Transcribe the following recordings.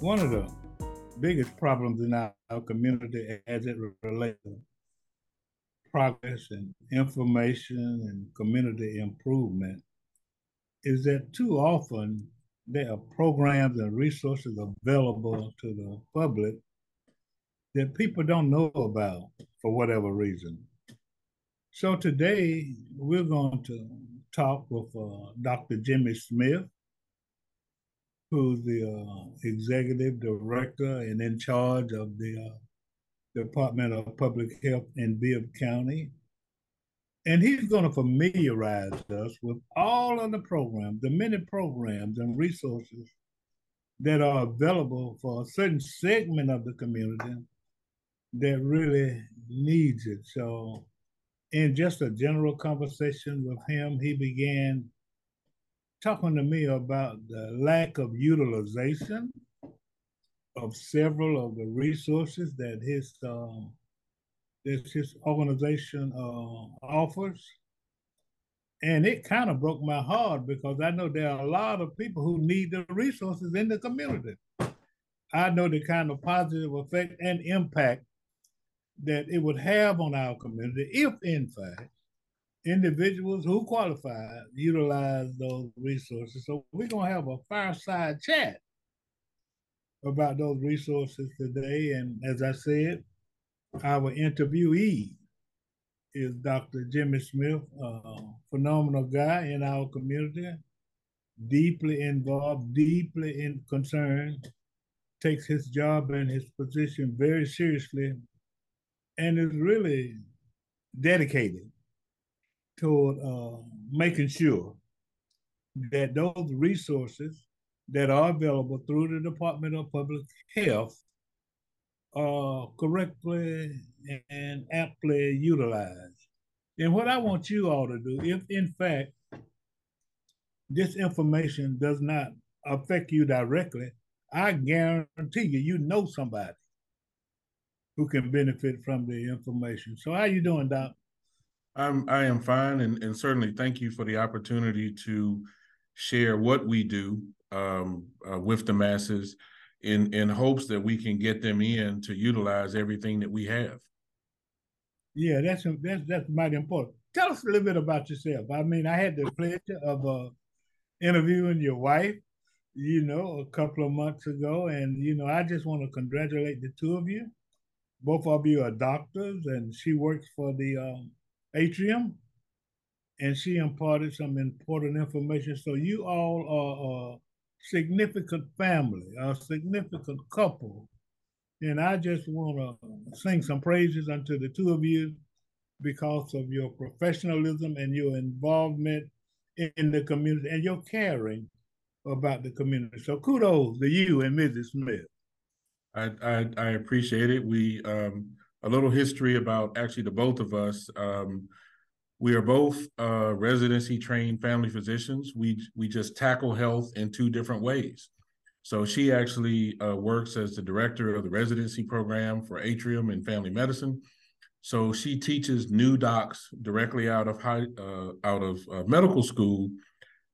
one of the biggest problems in our, our community as it relates to progress and information and community improvement is that too often there are programs and resources available to the public that people don't know about for whatever reason. So today we're going to talk with uh, Dr. Jimmie Smith, who's the uh, executive director and in charge of the uh, Department of Public Health in Bibb County. And he's going to familiarize us with all of the programs, the many programs and resources that are available for a certain segment of the community that really needs it. So, in just a general conversation with him, he began talking to me about the lack of utilization of several of the resources that his um, that his organization uh, offers. And it kind of broke my heart because I know there are a lot of people who need the resources in the community. I know the kind of positive effect and impact that it would have on our community if, in fact, individuals who qualify utilize those resources. So we're to have a fireside chat about those resources today. And as I said, our interviewee is Dr. Jimmie Smith, a phenomenal guy in our community, deeply involved, deeply in concerned, takes his job and his position very seriously, and is really dedicated toward uh, making sure that those resources that are available through the Department of Public Health are correctly and aptly utilized. And what I want you all to do, if in fact this information does not affect you directly, I guarantee you, you know somebody who can benefit from the information. So how you doing, Doc? I'm I am fine, and and certainly thank you for the opportunity to share what we do um, uh, with the masses in in hopes that we can get them in to utilize everything that we have. Yeah, that's that's that's mighty important. Tell us a little bit about yourself. I mean, I had the pleasure of uh, interviewing your wife, you know, a couple of months ago, and you know, I just want to congratulate the two of you. Both of you are doctors, and she works for the um, atrium, and she imparted some important information. So you all are a significant family, a significant couple. And I just want to sing some praises unto the two of you because of your professionalism and your involvement in the community and your caring about the community. So kudos to you and Mrs. Smith. I I, I appreciate it. We um, a little history about actually the both of us. Um, we are both uh, residency trained family physicians. We we just tackle health in two different ways. So she actually uh, works as the director of the residency program for Atrium and Family Medicine. So she teaches new docs directly out of high uh, out of uh, medical school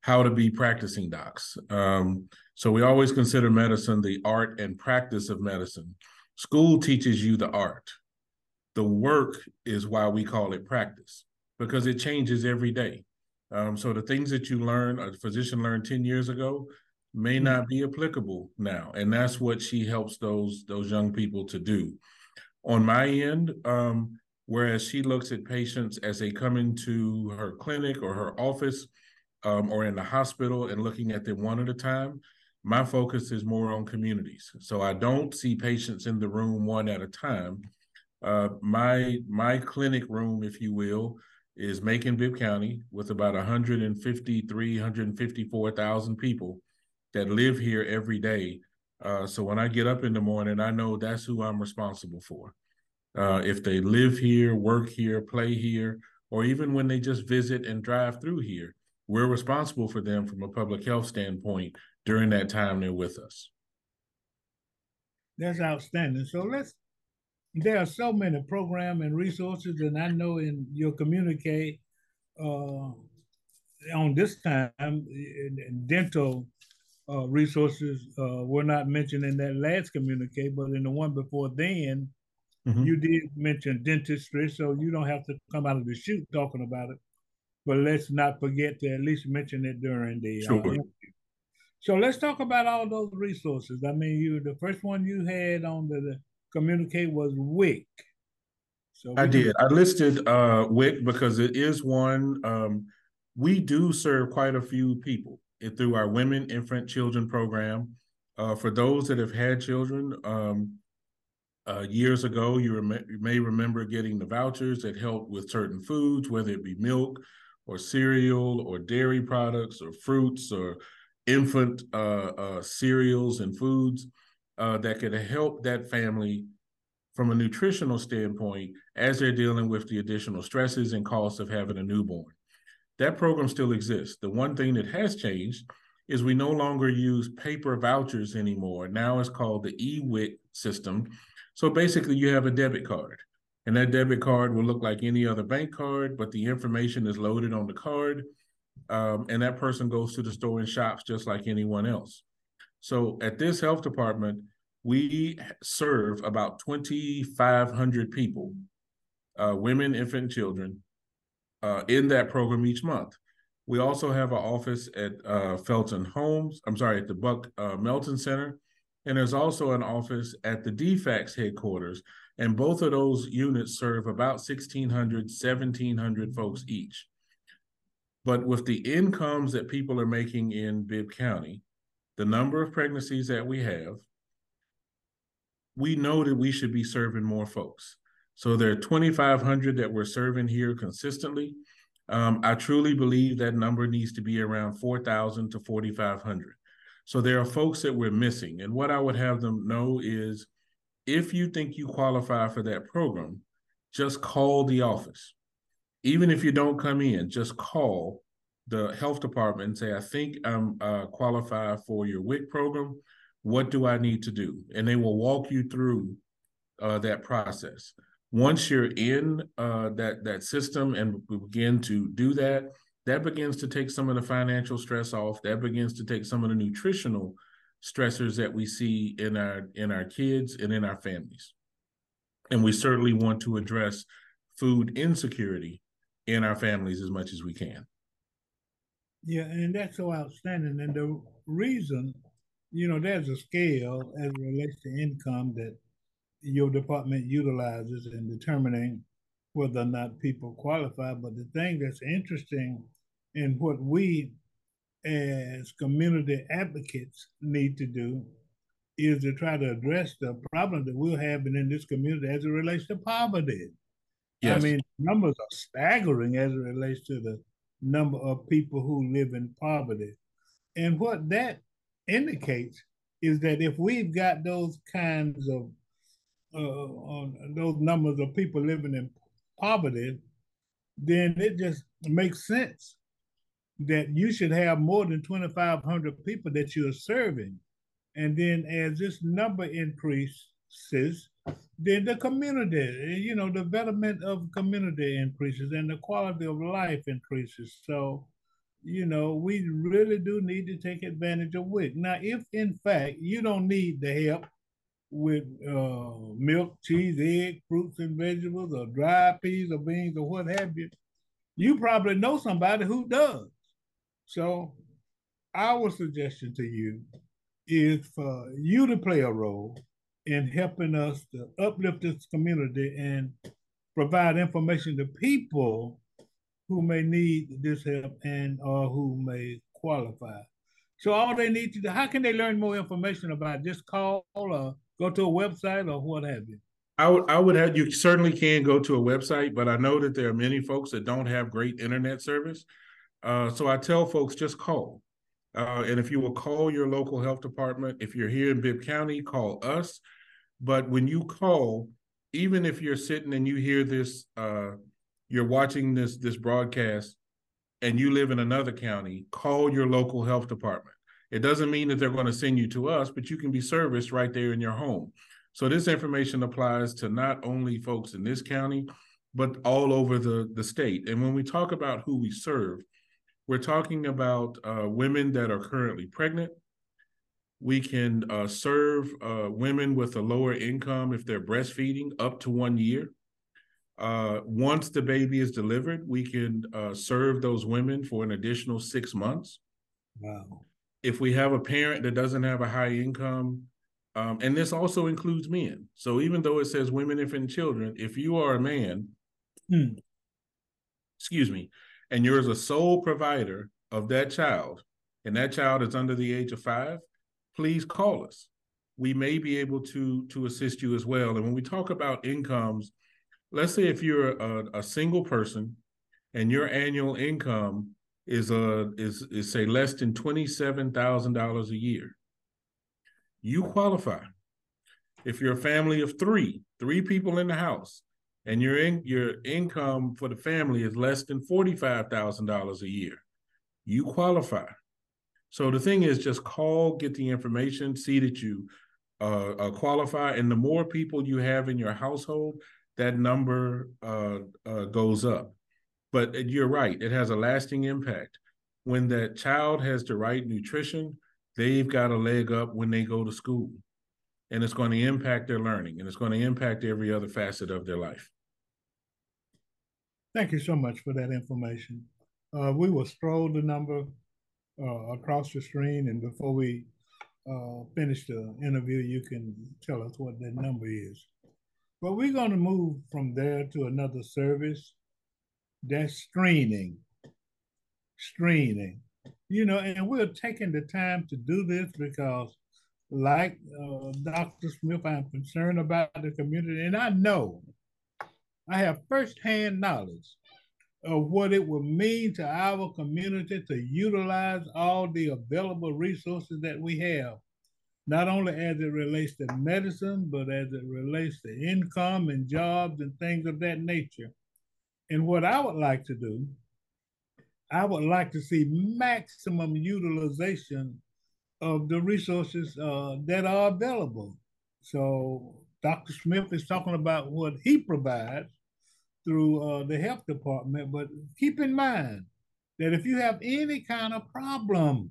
how to be practicing docs. Um, so we always consider medicine the art and practice of medicine. School teaches you the art. The work is why we call it practice because it changes every day. Um, so the things that you learn, a physician learned 10 years ago, may mm-hmm. not be applicable now. And that's what she helps those those young people to do. On my end, um, whereas she looks at patients as they come into her clinic or her office um, or in the hospital and looking at them one at a time, my focus is more on communities. So I don't see patients in the room one at a time. Uh, my my clinic room, if you will, is Macon Bibb County with about 153, 154,000 people that live here every day. Uh, so when I get up in the morning, I know that's who I'm responsible for. Uh, if they live here, work here, play here, or even when they just visit and drive through here, we're responsible for them from a public health standpoint during that time they're with us. That's outstanding. So let's there are so many programs and resources, and I know in your communique uh, on this time, dental uh, resources uh, were not mentioned in that last communique, but in the one before then, mm-hmm. you did mention dentistry, so you don't have to come out of the chute talking about it. But let's not forget to at least mention it during the uh, sure. interview. So let's talk about all those resources. I mean, you the first one you had on the, the communique was WIC. So I did. I listed uh, WIC because it is one. Um, we do serve quite a few people through our Women, Infant, Children program. Uh, for those that have had children, um, uh, years ago, you, rem- you, may remember getting the vouchers that helped with certain foods, whether it be milk or cereal or dairy products or fruits or infant uh, uh cereals and foods uh, that could help that family from a nutritional standpoint as they're dealing with the additional stresses and costs of having a newborn. That program still exists. The one thing that has changed is we no longer use paper vouchers anymore. Now it's called the eWIC system. So basically, you have a debit card, and that debit card will look like any other bank card, but the information is loaded on the card, um, and that person goes to the store and shops just like anyone else. So at this health department, we serve about 2,500 people, uh, women, infant, and children, uh, in that program each month. We also have an office at uh, Felton Homes, I'm sorry, at the Buck uh, Melton Center. And there's also an office at the DFACS headquarters. And both of those units serve about 1,600, 1,700 folks each. But with the incomes that people are making in Bibb County, the number of pregnancies that we have, we know that we should be serving more folks. So there are 2,500 that we're serving here consistently. Um, I truly believe that number needs to be around 4,000 to 4,500. So there are folks that we're missing. And what I would have them know is if you think you qualify for that program, just call the office. Even if you don't come in, just call the health department and say, I think I'm uh, qualified for your WIC program. What do I need to do? And they will walk you through uh, that process once you're in uh, that that system and we begin to do that, that begins to take some of the financial stress off. That begins to take some of the nutritional stressors that we see in our in our kids and in our families. And we certainly want to address food insecurity in our families as much as we can. Yeah, and that's so outstanding. And the reason, you know, there's a scale as it relates to income that your department utilizes in determining whether or not people qualify. But the thing that's interesting in what we as community advocates need to do is to try to address the problem that we're having in this community as it relates to poverty. Yes. I mean, numbers are staggering as it relates to the number of people who live in poverty. And what that indicates is that if we've got those kinds of uh, those numbers of people living in poverty, then it just makes sense that you should have more than 2,500 people that you're serving. And then as this number increases, then the community, you know, development of community increases and the quality of life increases. So, you know, we really do need to take advantage of WIC. Now, if in fact you don't need the help with uh, milk, cheese, egg, fruits and vegetables, or dried peas or beans or what have you, you probably know somebody who does. So our suggestion to you is for you to play a role in helping us to uplift this community and provide information to people who may need this help and or who may qualify. So all they need to do, how can they learn more information about this call or go to a website or what have you? I would I would have you certainly can go to a website, but I know that there are many folks that don't have great internet service. Uh, so I tell folks just call. Uh, and if you will call your local health department, if you're here in Bibb County, call us. But when you call, even if you're sitting and you hear this, uh, you're watching this this broadcast, and you live in another county, call your local health department. It doesn't mean that they're going to send you to us, but you can be serviced right there in your home. So this information applies to not only folks in this county, but all over the, the state. And when we talk about who we serve, we're talking about uh, women that are currently pregnant. We can uh, serve uh, women with a lower income if they're breastfeeding up to one year. Uh, once the baby is delivered, we can uh, serve those women for an additional six months. Wow. If we have a parent that doesn't have a high income, um, and this also includes men. So even though it says women, infant, children, if you are a man, Hmm. excuse me, and you're a sole provider of that child, and that child is under the age of five, please call us. We may be able to to assist you as well. And when we talk about incomes, let's say if you're a, a single person and your annual income is a is is say less than twenty seven thousand dollars a year, you qualify. If you're a family of three, three people in the house, and your in, your income for the family is less than forty five thousand dollars a year, you qualify. So the thing is, just call, get the information, see that you uh, uh, qualify, and the more people you have in your household, that number uh, uh, goes up. But you're right; it has a lasting impact. When that child has the right nutrition, they've got a leg up when they go to school, and it's going to impact their learning, and it's going to impact every other facet of their life. Thank you so much for that information. Uh, we will stroll the number uh, across the screen, and before we uh, finish the interview, you can tell us what that number is. But we're going to move from there to another service. That's screening. Screening. You know, and we're taking the time to do this because, like uh, Dr. Smith, I'm concerned about the community, and I know I have firsthand knowledge of what it would mean to our community to utilize all the available resources that we have, not only as it relates to medicine, but as it relates to income and jobs and things of that nature. And what I would like to do, I would like to see maximum utilization of the resources uh, that are available. So Dr. Smith is talking about what he provides through uh, the health department. But keep in mind that if you have any kind of problem,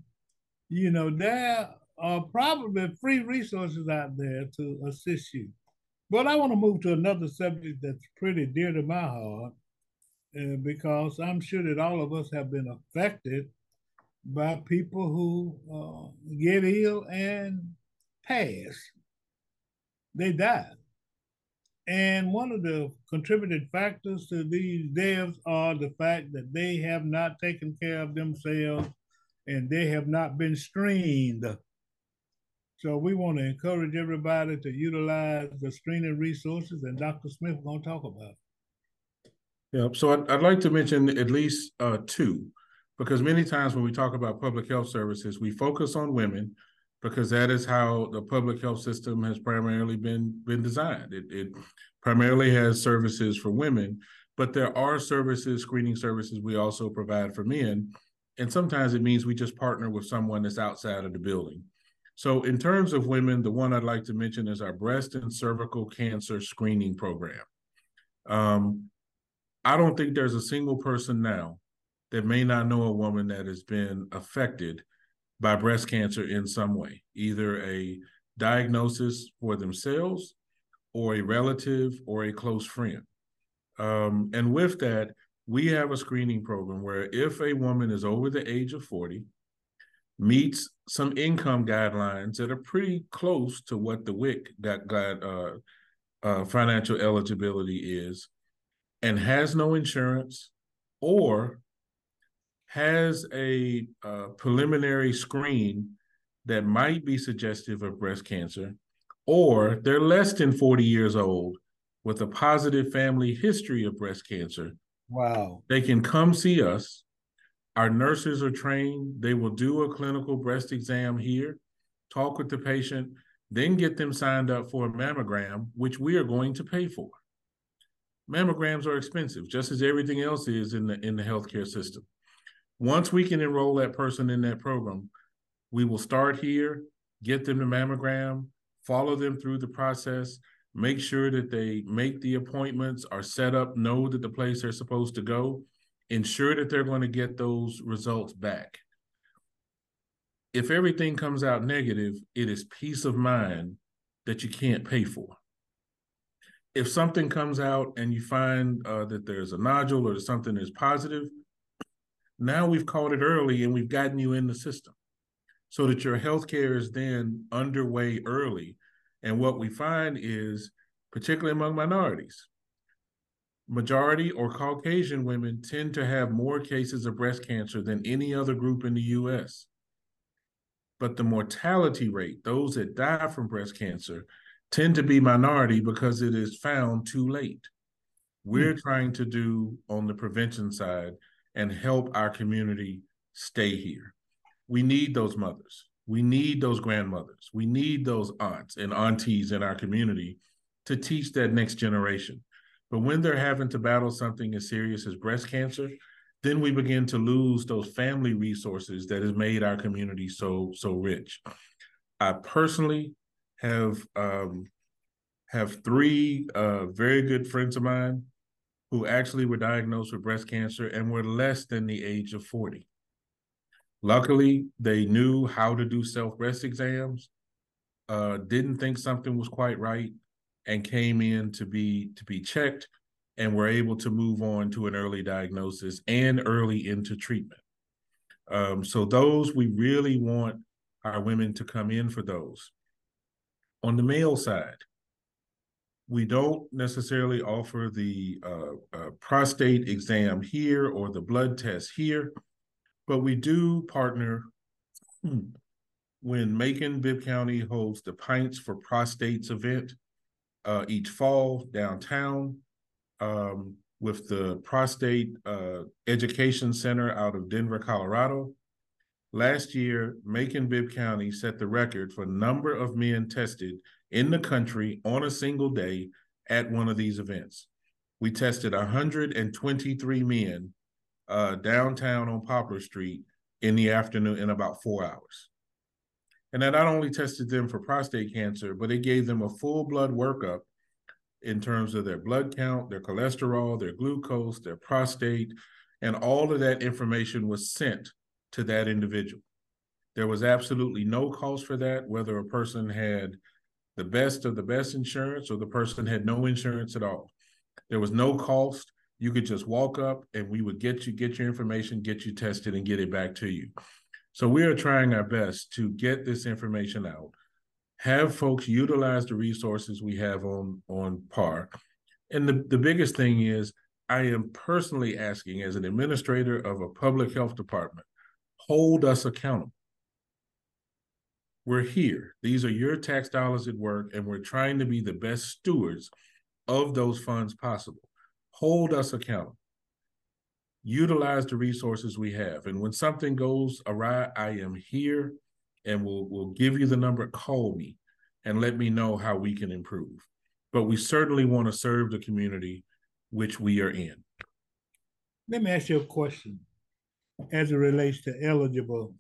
you know, there are probably free resources out there to assist you. But I want to move to another subject that's pretty dear to my heart uh, because I'm sure that all of us have been affected by people who uh, get ill and pass. They die. And one of the contributing factors to these deaths are the fact that they have not taken care of themselves and they have not been screened. So we want to encourage everybody to utilize the screening resources, and Dr. Smith is going to talk about. It. Yeah, so I'd, I'd like to mention at least uh, two, because many times when we talk about public health services, we focus on women because that is how the public health system has primarily been been designed. It, it primarily has services for women, but there are services, screening services we also provide for men. And sometimes it means we just partner with someone that's outside of the building. So, in terms of women, the one I'd like to mention is our breast and cervical cancer screening program. Um, I don't think there's a single person now that may not know a woman that has been affected by breast cancer in some way, either a diagnosis for themselves or a relative or a close friend. Um, and with that, we have a screening program where if a woman is over the age of 40, meets some income guidelines that are pretty close to what the WIC got, got uh, uh, financial eligibility is, and has no insurance or has a uh, preliminary screen that might be suggestive of breast cancer, or they're less than 40 years old with a positive family history of breast cancer. Wow. They can come see us. Our nurses are trained. They will do a clinical breast exam here, talk with the patient, then get them signed up for a mammogram, which we are going to pay for. Mammograms are expensive, just as everything else is in the in the healthcare system. Once we can enroll that person in that program, we will start here, get them the mammogram, follow them through the process, make sure that they make the appointments, are set up, know that the place they're supposed to go, ensure that they're going to get those results back. if everything comes out negative, it is peace of mind that you can't pay for. If something comes out and you find uh, that there's a nodule or something is positive, now we've caught it early and we've gotten you in the system so that your healthcare is then underway early. And what we find is, particularly among minorities, majority or Caucasian women tend to have more cases of breast cancer than any other group in the US. But the mortality rate, those that die from breast cancer, tend to be minority because it is found too late. We're mm. trying to do on the prevention side and help our community stay here. We need those mothers. We need those grandmothers. We need those aunts and aunties in our community to teach that next generation. But when they're having to battle something as serious as breast cancer, then we begin to lose those family resources that has made our community so so rich. I personally have um, have three uh, very good friends of mine who actually were diagnosed with breast cancer and were less than the age of 40. Luckily, they knew how to do self breast exams, uh, didn't think something was quite right, and came in to be to be checked and were able to move on to an early diagnosis and early into treatment. Um, so those we really want our women to come in for those. On the male side, we don't necessarily offer the uh, uh, prostate exam here or the blood test here, but we do partner hmm, when Macon Bibb County holds the Pints for Prostates event uh, each fall downtown um, with the Prostate uh, Education Center out of Denver, Colorado. Last year, Macon Bibb County set the record for number of men tested in the country on a single day at one of these events. We tested 123 men uh, downtown on Poplar Street in the afternoon in about four hours. And that not only tested them for prostate cancer, but it gave them a full blood workup in terms of their blood count, their cholesterol, their glucose, their prostate, and all of that information was sent to that individual. There was absolutely no cost for that, whether a person had the best of the best insurance or the person had no insurance at all. There was no cost. You could just walk up and we would get you get your information, get you tested and get it back to you. So we are trying our best to get this information out. Have folks utilize the resources we have on on par. And the, the biggest thing is I am personally asking as an administrator of a public health department, hold us accountable we're here. These are your tax dollars at work, and we're trying to be the best stewards of those funds possible. Hold us accountable. Utilize the resources we have. And when something goes awry, I am here and we'll, we'll give you the number. Call me and let me know how we can improve. But we certainly want to serve the community which we are in. Let me ask you a question as it relates to eligible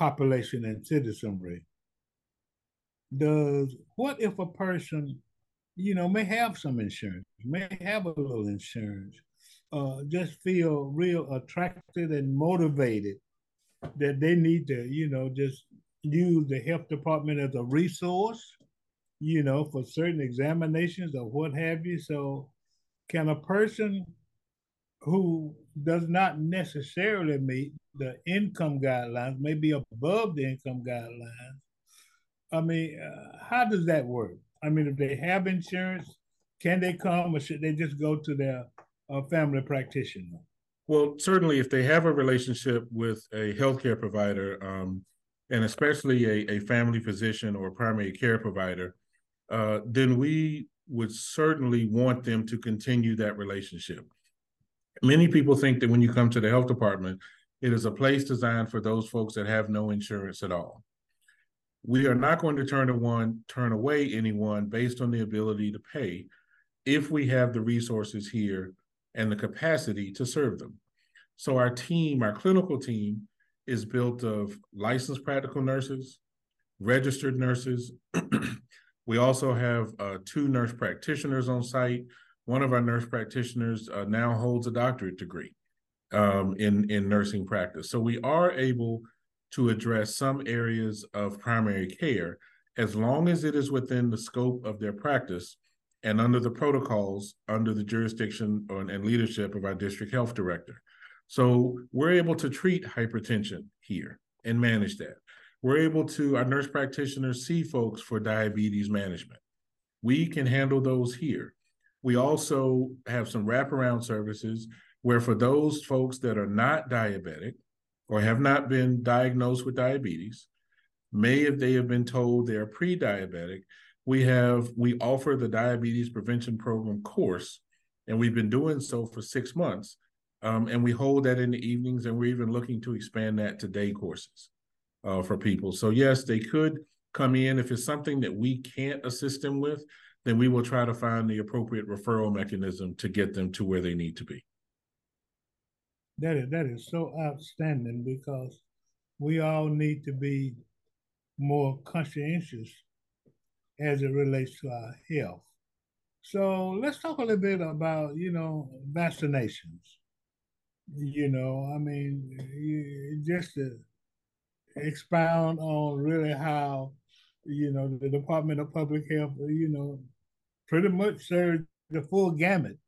population and citizenry. Does what if a person, you know, may have some insurance, may have a little insurance, uh, just feel real attracted and motivated that they need to, you know, just use the health department as a resource, you know, for certain examinations or what have you. So, can a person who does not necessarily meet the income guidelines, maybe above the income guidelines. I mean, uh, how does that work? I mean, if they have insurance, can they come or should they just go to their uh, family practitioner? Well, certainly, if they have a relationship with a healthcare provider, um, and especially a, a, family physician or primary care provider, uh, then we would certainly want them to continue that relationship. Many people think that when you come to the health department, it is a place designed for those folks that have no insurance at all. We are not going to turn one turn away anyone based on the ability to pay if we have the resources here and the capacity to serve them. So our team, our clinical team, is built of licensed practical nurses, registered nurses. we also have uh, two nurse practitioners on site one of our nurse practitioners uh, now holds a doctorate degree um, in in nursing practice. So we are able to address some areas of primary care as long as it is within the scope of their practice and under the protocols under the jurisdiction and leadership of our district health director. So we're able to treat hypertension here and manage that. We're able to, our nurse practitioners see folks for diabetes management. We can handle those here. We also have some wraparound services where for those folks that are not diabetic or have not been diagnosed with diabetes, may if they have been told they are pre-diabetic, we have we offer the diabetes prevention program course, and we've been doing so for six months. Um, and we hold that in the evenings, and we're even looking to expand that to day courses uh, for people. So yes, they could come in if it's something that we can't assist them with. Then we will try to find the appropriate referral mechanism to get them to where they need to be. That is that is so outstanding because we all need to be more conscientious as it relates to our health. So let's talk a little bit about, you know, vaccinations. You know, I mean, just to expound on really how, you know, the Department of Public Health, you know, pretty much served the full gamut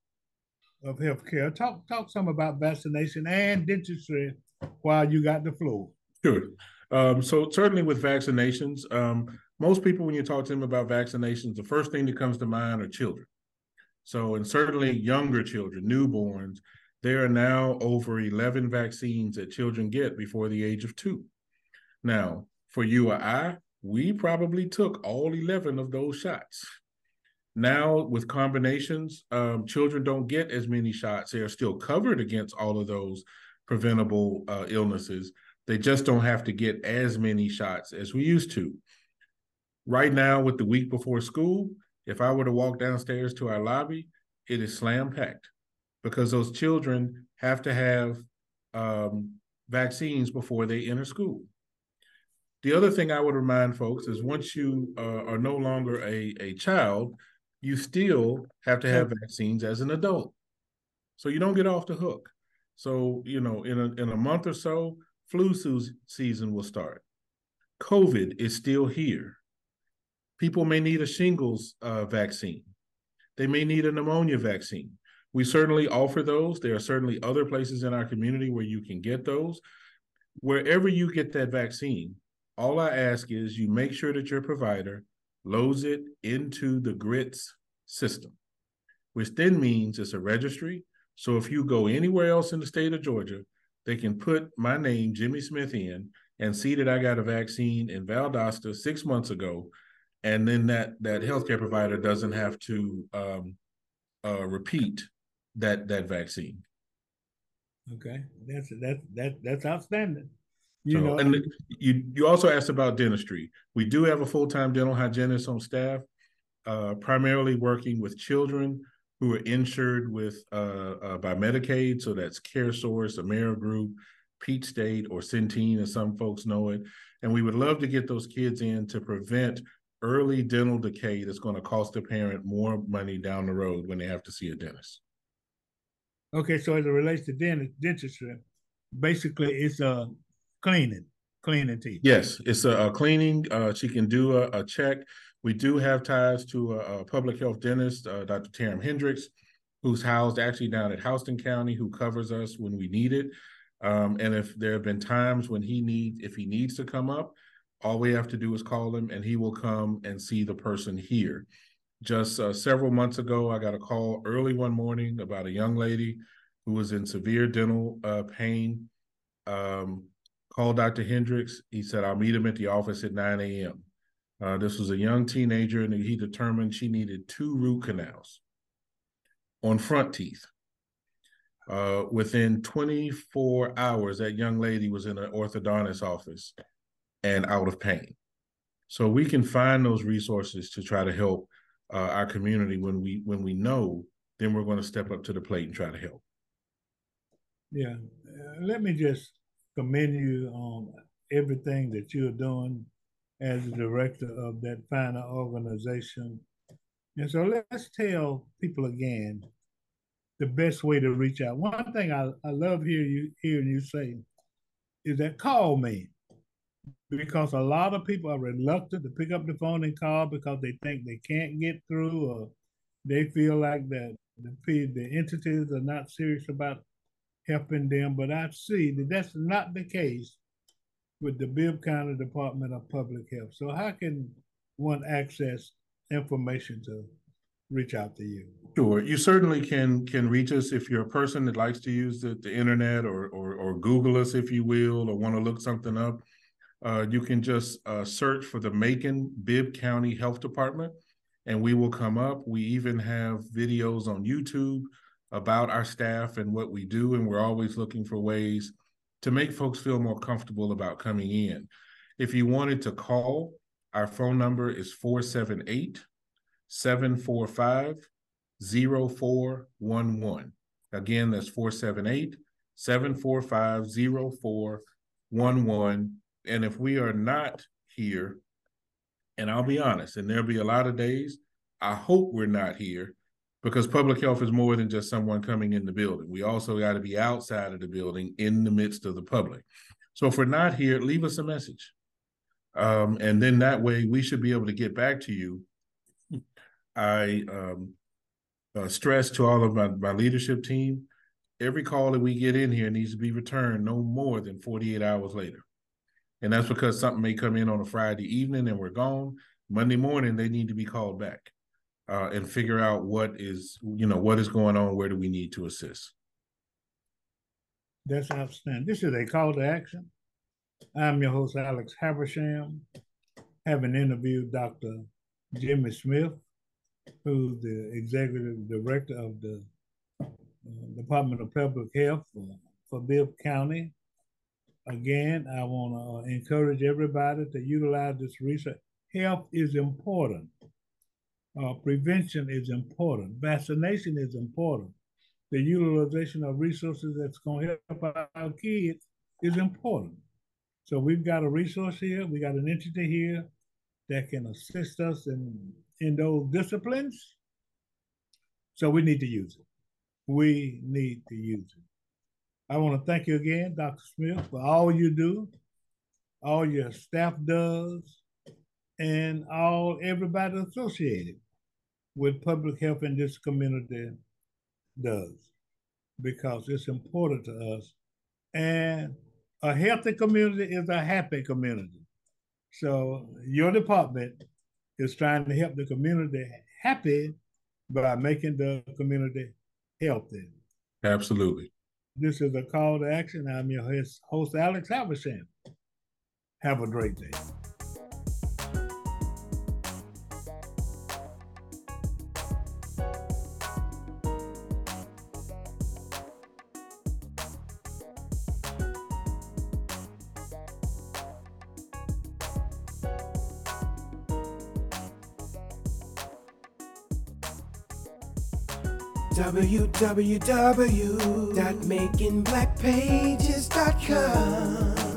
of healthcare. Talk talk some about vaccination and dentistry while you got the floor. Sure. Um, so certainly with vaccinations, um, most people, when you talk to them about vaccinations, the first thing that comes to mind are children. So, and certainly younger children, newborns, there are now over 11 vaccines that children get before the age of two. Now, for you or I, we probably took all 11 of those shots. Now, with combinations, um, children don't get as many shots. They are still covered against all of those preventable uh, illnesses. They just don't have to get as many shots as we used to. Right now, with the week before school, if I were to walk downstairs to our lobby, it is slam packed because those children have to have um, vaccines before they enter school. The other thing I would remind folks is once you uh, are no longer a, a child, you still have to have vaccines as an adult. So you don't get off the hook. So, you know, in a, in a month or so, flu season will start. COVID is still here. People may need a shingles uh, vaccine. They may need a pneumonia vaccine. We certainly offer those. There are certainly other places in our community where you can get those. Wherever you get that vaccine, all I ask is you make sure that your provider loads it into the GRITS system, which then means it's a registry. So if you go anywhere else in the state of Georgia, they can put my name, Jimmie Smith, in and see that I got a vaccine in Valdosta six months ago and then that that healthcare provider doesn't have to um, uh, repeat that that vaccine. Okay, that's that that that's outstanding. You so, know, and you you also asked about dentistry. We do have a full time dental hygienist on staff, uh, primarily working with children who are insured with uh, uh, by Medicaid. So that's CareSource, Amerigroup, Peach State, or Centene, as some folks know it. And we would love to get those kids in to prevent early dental decay that's going to cost the parent more money down the road when they have to see a dentist. Okay, so as it relates to dentist, dentistry, basically it's a cleaning, cleaning teeth. Yes, it's a, a cleaning. Uh, she can do a, a, check. We do have ties to a, a public health dentist, uh, Dr. Taram Hendricks, who's housed actually down at Houston County, who covers us when we need it. Um, and if there have been times when he needs, if he needs to come up, all we have to do is call him and he will come and see the person here. Just uh, several months ago, I got a call early one morning about a young lady who was in severe dental uh, pain. Um, called Dr. Hendricks. He said, I'll meet him at the office at 9 a.m. Uh, this was a young teenager, and he determined she needed two root canals on front teeth. Uh, within 24 hours, that young lady was in an orthodontist office and out of pain. So we can find those resources to try to help uh, our community when we when we know, then we're going to step up to the plate and try to help. Yeah, uh, let me just commend you on everything that you're doing as the director of that fine organization. And so let's tell people again the best way to reach out. One thing I, I love hear you hearing you say is that call me because a lot of people are reluctant to pick up the phone and call because they think they can't get through or they feel like that the, the entities are not serious about helping them. But I see that that's not the case with the Bibb County Department of Public Health. So how can one access information to reach out to you? Sure, you certainly can can reach us if you're a person that likes to use the, the internet or, or or Google us, if you will, or want to look something up. Uh, you can just uh, search for the Macon Bibb County Health Department, and we will come up. We even have videos on YouTube about our staff and what we do, and we're always looking for ways to make folks feel more comfortable about coming in. If you wanted to call, our phone number is 478 745 0411. Again, that's 478 745 0411. And if we are not here, and I'll be honest, and there'll be a lot of days, I hope we're not here because public health is more than just someone coming in the building. We also got to be outside of the building in the midst of the public. So if we're not here, leave us a message. Um, and then that way we should be able to get back to you. I um, uh, stress to all of my, my leadership team every call that we get in here needs to be returned no more than 48 hours later. And that's because something may come in on a Friday evening and we're gone. Monday morning, they need to be called back uh, and figure out what is, you know, what is going on. Where do we need to assist? That's outstanding. This is a call to action. I'm your host, Alex Habersham, having interviewed Dr. Jimmie Smith, who's the executive director of the uh, Department of Public Health for, for Bibb County. Again, I want to encourage everybody to utilize this research. Health is important. Uh, prevention is important. Vaccination is important. The utilization of resources that's going to help our kids is important. So we've got a resource here. We got an entity here that can assist us in in those disciplines. So we need to use it. We need to use it. I want to thank you again, Dr. Smith, for all you do, all your staff does, and all everybody associated with public health in this community does, because it's important to us. And a healthy community is a happy community. So your department is trying to help the community happy by making the community healthy. Absolutely. This is a call to action. I'm your host, Alex Habersham. Have a great day. www.makingblackpages.com